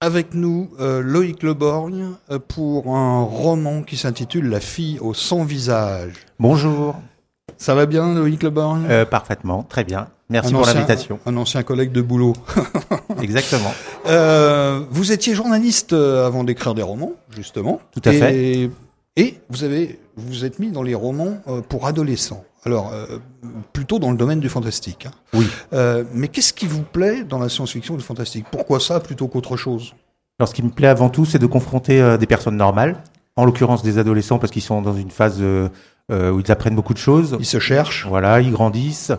avec nous euh, Loïc Leborgne euh, pour un roman qui s'intitule La fille au sans visage. Bonjour. Ça va bien Loïc Leborgne? Euh, parfaitement, très bien. Merci Un pour l'invitation. Un ancien collègue de boulot. Exactement. Euh, vous étiez journaliste avant d'écrire des romans, justement. Tout à et, fait. Et vous avez vous êtes mis dans les romans pour adolescents. Alors euh, plutôt dans le domaine du fantastique. hein. Oui. Euh, mais qu'est-ce qui vous plaît dans la science-fiction et le fantastique? Pourquoi ça plutôt qu'autre chose? Alors, ce qui me plaît avant tout, c'est de confronter euh, des personnes normales, en l'occurrence des adolescents, parce qu'ils sont dans une phase où ils apprennent beaucoup de choses. Ils se cherchent. Voilà, ils grandissent,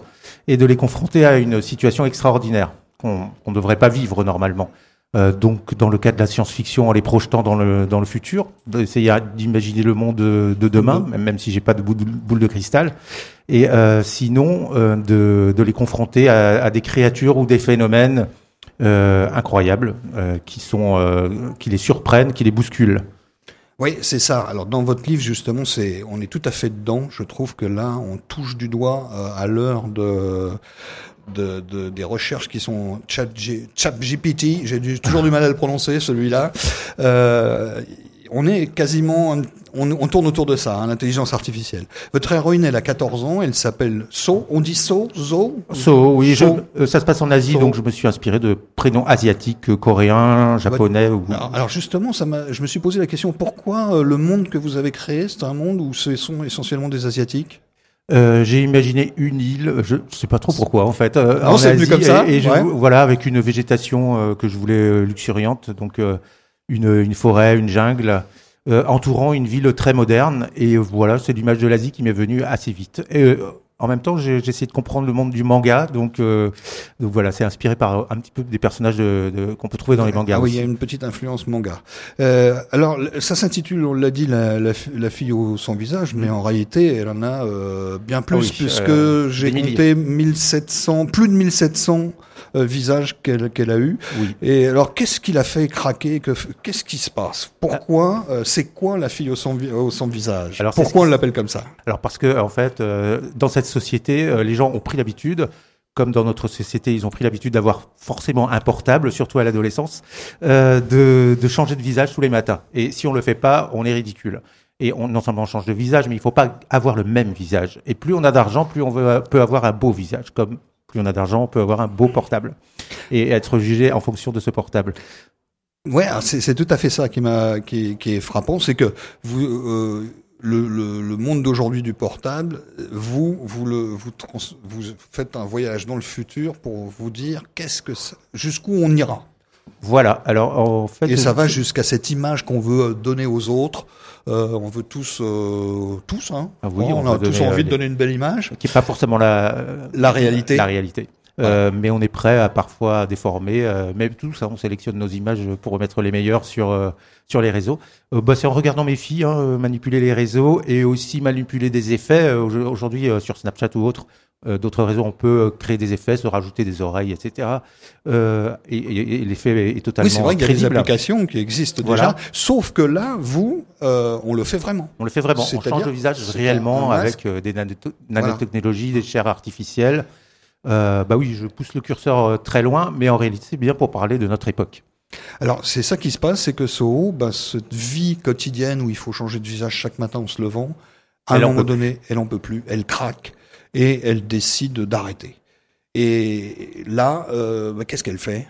et de les confronter à une situation extraordinaire qu'on qu'on ne devrait pas vivre normalement. Euh, donc, dans le cas de la science-fiction, en les projetant dans le dans le futur, d'essayer d'imaginer le monde de, de demain, même, même si j'ai pas de boule, de cristal. Et euh, sinon, euh, de, de les confronter à, à des créatures ou des phénomènes incroyables qui sont qui les surprennent, qui les bousculent. Oui, c'est ça. Alors dans votre livre justement, c'est on est tout à fait dedans. Je trouve que là, on touche du doigt euh, à l'heure de, de, de- des recherches qui sont chat, chat GPT. J'ai toujours du mal à le prononcer celui-là. Euh, on est quasiment, on, on tourne autour de ça, hein, l'intelligence artificielle. Votre héroïne, elle a 14 ans, elle s'appelle So. On dit So, Zo. So, oui, je- So. euh, ça se passe en Asie, So. donc je me suis inspiré de prénoms asiatiques, euh, coréens, japonais. ou... Alors, alors justement, ça m'a, je me suis posé la question pourquoi euh, le monde que vous avez créé, c'est un monde où ce sont essentiellement des asiatiques? Euh, j'ai imaginé une île, je sais pas trop pourquoi en fait. euh, Non, en Asie, comme ça, Et, et je- ouais. voilà, avec une végétation euh, que je voulais luxuriante, donc une, une forêt, une jungle, entourant une ville très moderne. Et voilà, c'est l'image de l'Asie qui m'est venue assez vite. Et en même temps, j'ai essayé de comprendre le monde du manga, donc, euh, donc voilà, c'est inspiré par un petit peu des personnages de, de- qu'on peut trouver dans les mangas. Ah oui, il y a une petite influence manga. Euh, alors, ça s'intitule, on l'a dit, la, la, fi- la fille au sans visage, mais en réalité, elle en a euh, bien plus, Ah oui, puisque j'ai compté 1700, plus de 1700 euh, visages qu'elle a eu. Oui. Et alors, qu'est-ce qui l'a fait craquer? Qu'est-ce qui se passe? Pourquoi euh, C'est quoi la fille au sans, au sans visage? Alors, Pourquoi on l'appelle comme ça? Alors parce que en fait, euh, dans cette société, euh, les gens ont pris l'habitude, comme dans notre société, ils ont pris l'habitude d'avoir forcément un portable, surtout à l'adolescence, euh, de, changer de visage tous les matins. Et si on le fait pas, on est ridicule. Et on, non seulement on change de visage, mais il faut pas avoir le même visage. Et plus on a d'argent, plus on peut avoir un beau visage. Comme plus on a d'argent, on peut avoir un beau portable et être jugé en fonction de ce portable. Ouais, c'est tout à fait ça qui est frappant, c'est que vous euh, le, le, le monde d'aujourd'hui du portable, vous vous le vous trans, vous faites un voyage dans le futur pour vous dire qu'est-ce que jusqu'où on ira. Voilà. Alors en fait, Et ça va jusqu'à cette image qu'on veut donner aux autres. Euh, on veut tous euh, tous hein. Ah oui, on, on a tous envie euh, de donner une belle image. qui est pas forcément la La réalité. La réalité. Euh, mais on est prêt à parfois déformer. Euh, même tout ça, on sélectionne nos images pour remettre les meilleures sur euh, sur les réseaux. Euh, bah, c'est en regardant mes filles hein, manipuler les réseaux et aussi manipuler des effets. Au- Aujourd'hui, sur Snapchat ou autre, d'autres réseaux, on peut créer des effets, se rajouter des oreilles, etc. Euh, et et- et l'effet est totalement Oui, c'est vrai qu'il y a des applications qui existent Voilà. déjà. Sauf que là, vous, euh, on le fait vraiment. On le fait vraiment. On change le visage réellement avec euh, des nano- nanotechnologies, des chairs artificielles. Euh, bah oui, je pousse le curseur euh, très loin, mais en réalité, c'est bien pour parler de notre époque. Alors, c'est ça qui se passe, c'est que Soho, bah, cette vie quotidienne où il faut changer de visage chaque matin en se levant, à Elle un en moment donné, elle en peut plus, elle craque et elle décide d'arrêter. Et là, euh, bah, qu'est-ce qu'elle fait?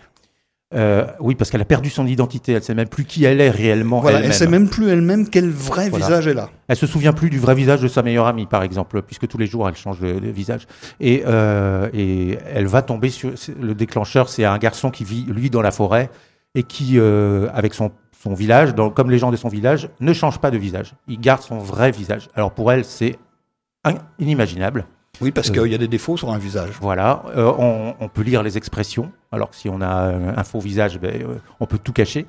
Euh, oui, parce qu'elle a perdu son identité. Elle sait même plus qui elle est réellement. Voilà, elle elle-même. sait même plus elle-même quel vrai Voilà. visage elle a. Elle se souvient plus du vrai visage de sa meilleure amie, par exemple, puisque tous les jours elle change de, de visage. Et, euh, et elle va tomber sur le déclencheur. C'est un garçon qui vit lui dans la forêt et qui, euh, avec son son village, dans- comme les gens de son village, ne change pas de visage. Il garde son vrai visage. Alors pour elle, c'est in- inimaginable. Oui, parce Euh. qu'il y a des défauts sur un visage. Voilà, Euh, on, on peut lire les expressions, alors que si on a euh, un faux visage, ben, on peut tout cacher.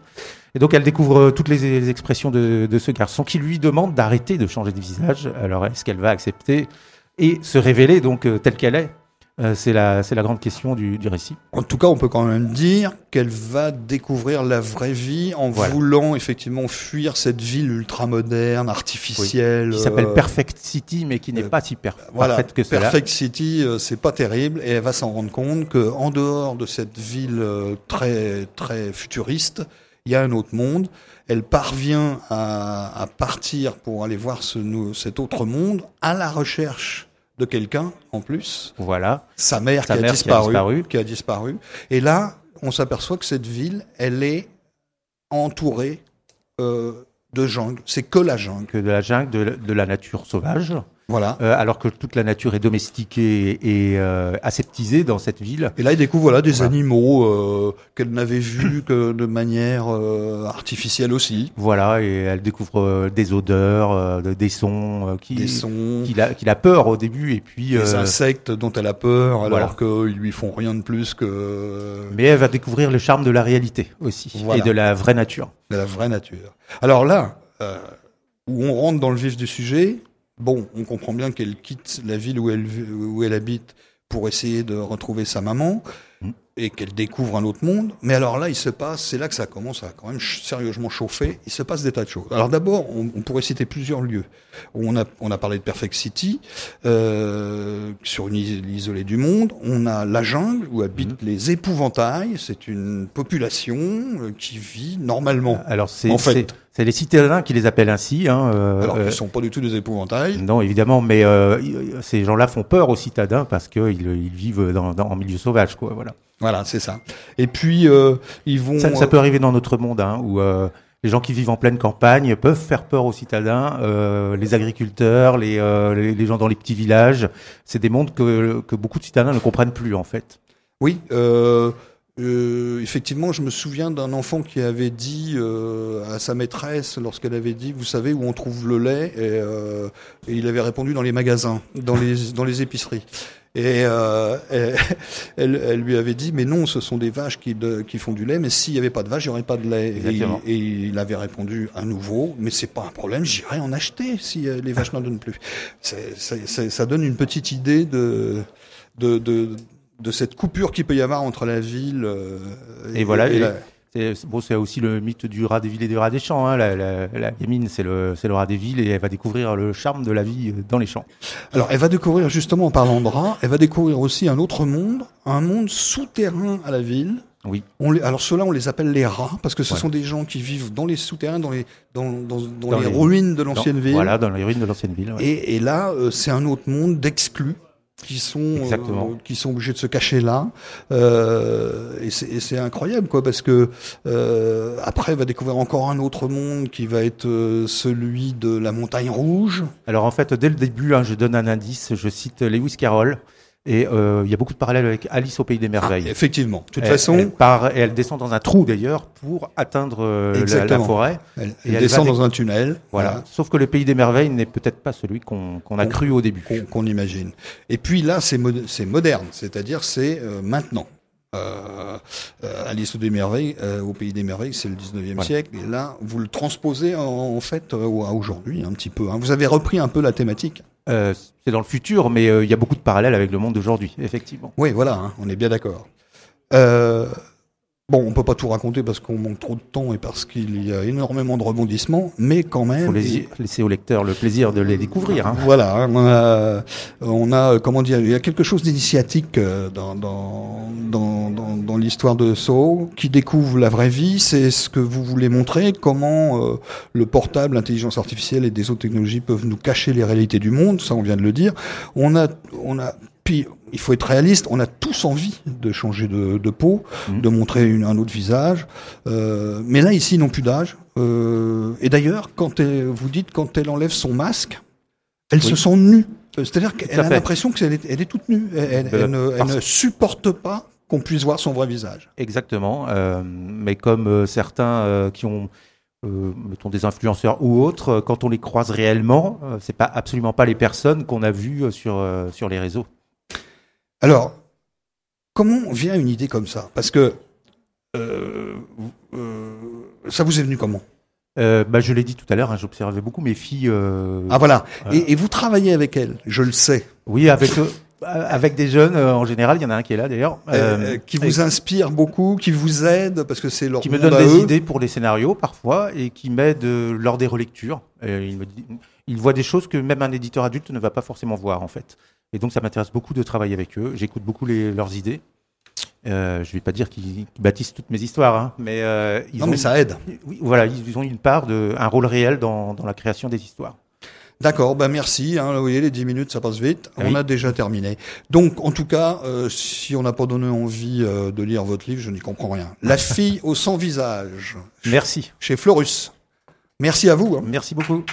Et donc elle découvre toutes les, les expressions de, de ce garçon qui lui demande d'arrêter de changer de visage. Alors est-ce qu'elle va accepter et se révéler donc telle qu'elle est? Euh, C'est la, c'est la grande question du, du récit. En tout cas, on peut quand même dire qu'elle va découvrir la vraie vie en Voilà. voulant effectivement fuir cette ville ultramoderne, artificielle. Qui s'appelle euh, Perfect City, mais qui n'est euh, pas si per- Voilà, parfaite que cela. Perfect City, c'est pas terrible, et elle va s'en rendre compte que en dehors de cette ville très très futuriste, il y a un autre monde. Elle parvient à, à partir pour aller voir ce, cet autre monde à la recherche de quelqu'un en plus. Voilà. Sa mère, Sa qui, a mère qui a disparu, qui a disparu. Et là, on s'aperçoit que cette ville, elle est entourée euh, de jungle. C'est que la jungle. Que de la jungle, de, de la nature sauvage, Voilà. euh, alors que toute la nature est domestiquée et euh, aseptisée dans cette ville. Et là, il découvre voilà, des Voilà. animaux euh, qu'elle n'avait vus que de manière artificielle aussi. Voilà, et elle découvre des odeurs, de- des sons, qui, Des sons, qu'il a, qu'il a peur au début, et puis. des insectes dont elle a peur, voilà. alors qu'ils lui font rien de plus que mais elle va découvrir le charme de la réalité aussi, Voilà. et de la vraie nature. de la vraie nature. Alors là, où on rentre dans le vif du sujet, bon, on comprend bien qu'elle quitte la ville où elle, où elle habite pour essayer de retrouver sa maman Mm. et qu'elle découvre un autre monde. Mais alors là, il se passe, c'est là que ça commence à quand même sérieusement chauffer. Il se passe des tas de choses. Alors d'abord, on, on pourrait citer plusieurs lieux. On a, on a parlé de Perfect City, euh, sur une île isolée du monde. On a la jungle où habitent les épouvantails. C'est une population euh, qui vit normalement. Alors c'est En fait. c'est- c'est les citadins qui les appellent ainsi. Hein, euh, Alors euh, qu'ils sont pas du tout des épouvantails. non, évidemment, mais euh, ces gens-là font peur aux citadins parce qu'ils ils vivent dans, dans, en milieu sauvage, quoi. Voilà. Voilà, c'est ça. Et puis euh, ils vont. Ça, ça peut arriver dans notre monde, hein, où les gens qui vivent en pleine campagne peuvent faire peur aux citadins, euh, les agriculteurs, les, euh, les, les gens dans les petits villages. C'est des mondes que, que beaucoup de citadins ne comprennent plus, en fait. Oui. Euh, effectivement, je me souviens d'un enfant qui avait dit à sa maîtresse lorsqu'elle avait dit, vous savez où on trouve le lait, et, et il avait répondu dans les magasins, dans les dans les épiceries. Et euh, elle, elle, elle lui avait dit, mais non, ce sont des vaches qui, de- qui font du lait, mais s'il n'y avait pas de vaches, il n'y aurait pas de lait. Et, il avait répondu à nouveau, mais c'est pas un problème, j'irai en acheter si euh, les vaches n'en donnent plus. Ça donne une petite idée de, de, de, de cette coupure qu'il peut y avoir entre la ville euh, Et voilà, et- la- C'est bon, aussi le mythe du rat des villes et du rat des champs. Hein. La, la, la gamine, c'est le, rat des villes et elle va découvrir le charme de la vie euh, dans les champs. Alors, elle va découvrir justement en parlant de rats, elle va découvrir aussi un autre monde, un monde souterrain à la ville. Oui. On les, alors ceux-là, on les appelle les rats parce que ce Ouais. sont des gens qui vivent dans les souterrains, dans les dans, dans, dans Dans les, les- ruines de l'ancienne ville. Voilà, dans les ruines de l'ancienne ville. ouais. Et, et là, euh, c'est un autre monde d'exclus qui sont euh, qui sont obligés de se cacher là. Euh, et c'est incroyable, quoi, parce que euh, après, elle va découvrir encore un autre monde qui va être euh, celui de la montagne rouge. Alors en fait, dès le début, hein, je donne un indice, je cite Lewis Carroll, et euh, il y a beaucoup de parallèles avec Alice au pays des merveilles. Ah, effectivement. De toute Elle- façon, elle part et elle descend dans un trou d'ailleurs pour atteindre euh, la, la forêt. elle, et elle descend dans un tunnel. Voilà. Sauf que le pays des merveilles n'est peut-être pas celui qu'on a cru au début. qu'on imagine. Et puis là, c'est mo- c'est moderne, c'est-à-dire c'est euh, maintenant. Euh, euh, Alice des merveilles, euh, au pays des merveilles, c'est le 19e Voilà. siècle. Et là, vous le transposez en, en fait euh, à aujourd'hui un petit peu. hein. Vous avez repris un peu la thématique. Euh, c'est dans le futur, mais il y a beaucoup de parallèles avec le monde d'aujourd'hui, effectivement. Oui, voilà, hein, on est bien d'accord. Euh, bon, on peut pas tout raconter parce qu'on manque trop de temps et parce qu'il y a énormément de rebondissements, mais quand Il même. faut les- laisser au lecteur le plaisir de les découvrir. Hein. Voilà, hein, on a, on a, euh, comment dire, il y a quelque chose d'initiatique euh, dans, dans, dans, dans, dans l'histoire de So qui découvre la vraie vie. C'est ce que vous voulez montrer, comment euh, le portable, l'intelligence artificielle et des autres technologies peuvent nous cacher les réalités du monde. Ça, on vient de le dire. On a, on a, puis il faut être réaliste. On a tous envie de changer de, de peau, Mhm. de montrer une, un autre visage. Euh, mais là, ici, ils n'ont plus d'âge. Euh, et d'ailleurs, quand elle, vous dites quand elle enlève son masque, elle Oui. se sent nue. Euh, C'est-à-dire qu'elle a l'impression qu'elle est, elle est toute nue. Elle, ne, elle parce- ne supporte pas qu'on puisse voir son vrai visage. Exactement. euh, mais comme euh, certains euh, qui ont, mettons, des influenceurs ou autres, quand on les croise réellement, c'est pas absolument pas les personnes qu'on a vues sur sur les réseaux. Alors, comment vient une idée comme ça? Parce que euh, euh, ça vous est venu comment? Euh, bah, je l'ai dit tout à l'heure, hein, j'observais beaucoup mes filles. Ah voilà. Et vous travaillez avec elles, je le sais, Oui, avec eux, avec des jeunes euh, en général. Il y en a un qui est là d'ailleurs. euh, euh, qui vous inspirent beaucoup, qui vous aident parce que c'est leur qui me donne des eux. idées pour les scénarios parfois et qui m'aide euh, lors des relectures. Euh, il me dit, il voit des choses que même un éditeur adulte ne va pas forcément voir en fait. Et donc ça m'intéresse beaucoup de travailler avec eux. J'écoute beaucoup les, leurs idées Euh, je vais pas dire qu'ils bâtissent toutes mes histoires, hein, mais euh, ils Non, ont mais ça aide. oui, voilà, ils ont une part de, un rôle réel dans, dans la création des histoires. D'accord, ben merci. Hein, vous voyez, les 10 minutes, ça passe vite. On a déjà terminé. Donc, en tout cas, euh, si on n'a pas donné envie euh, de lire votre livre, je n'y comprends rien. La fille au sans visage, Merci, chez Florus. Merci à vous. hein. merci beaucoup.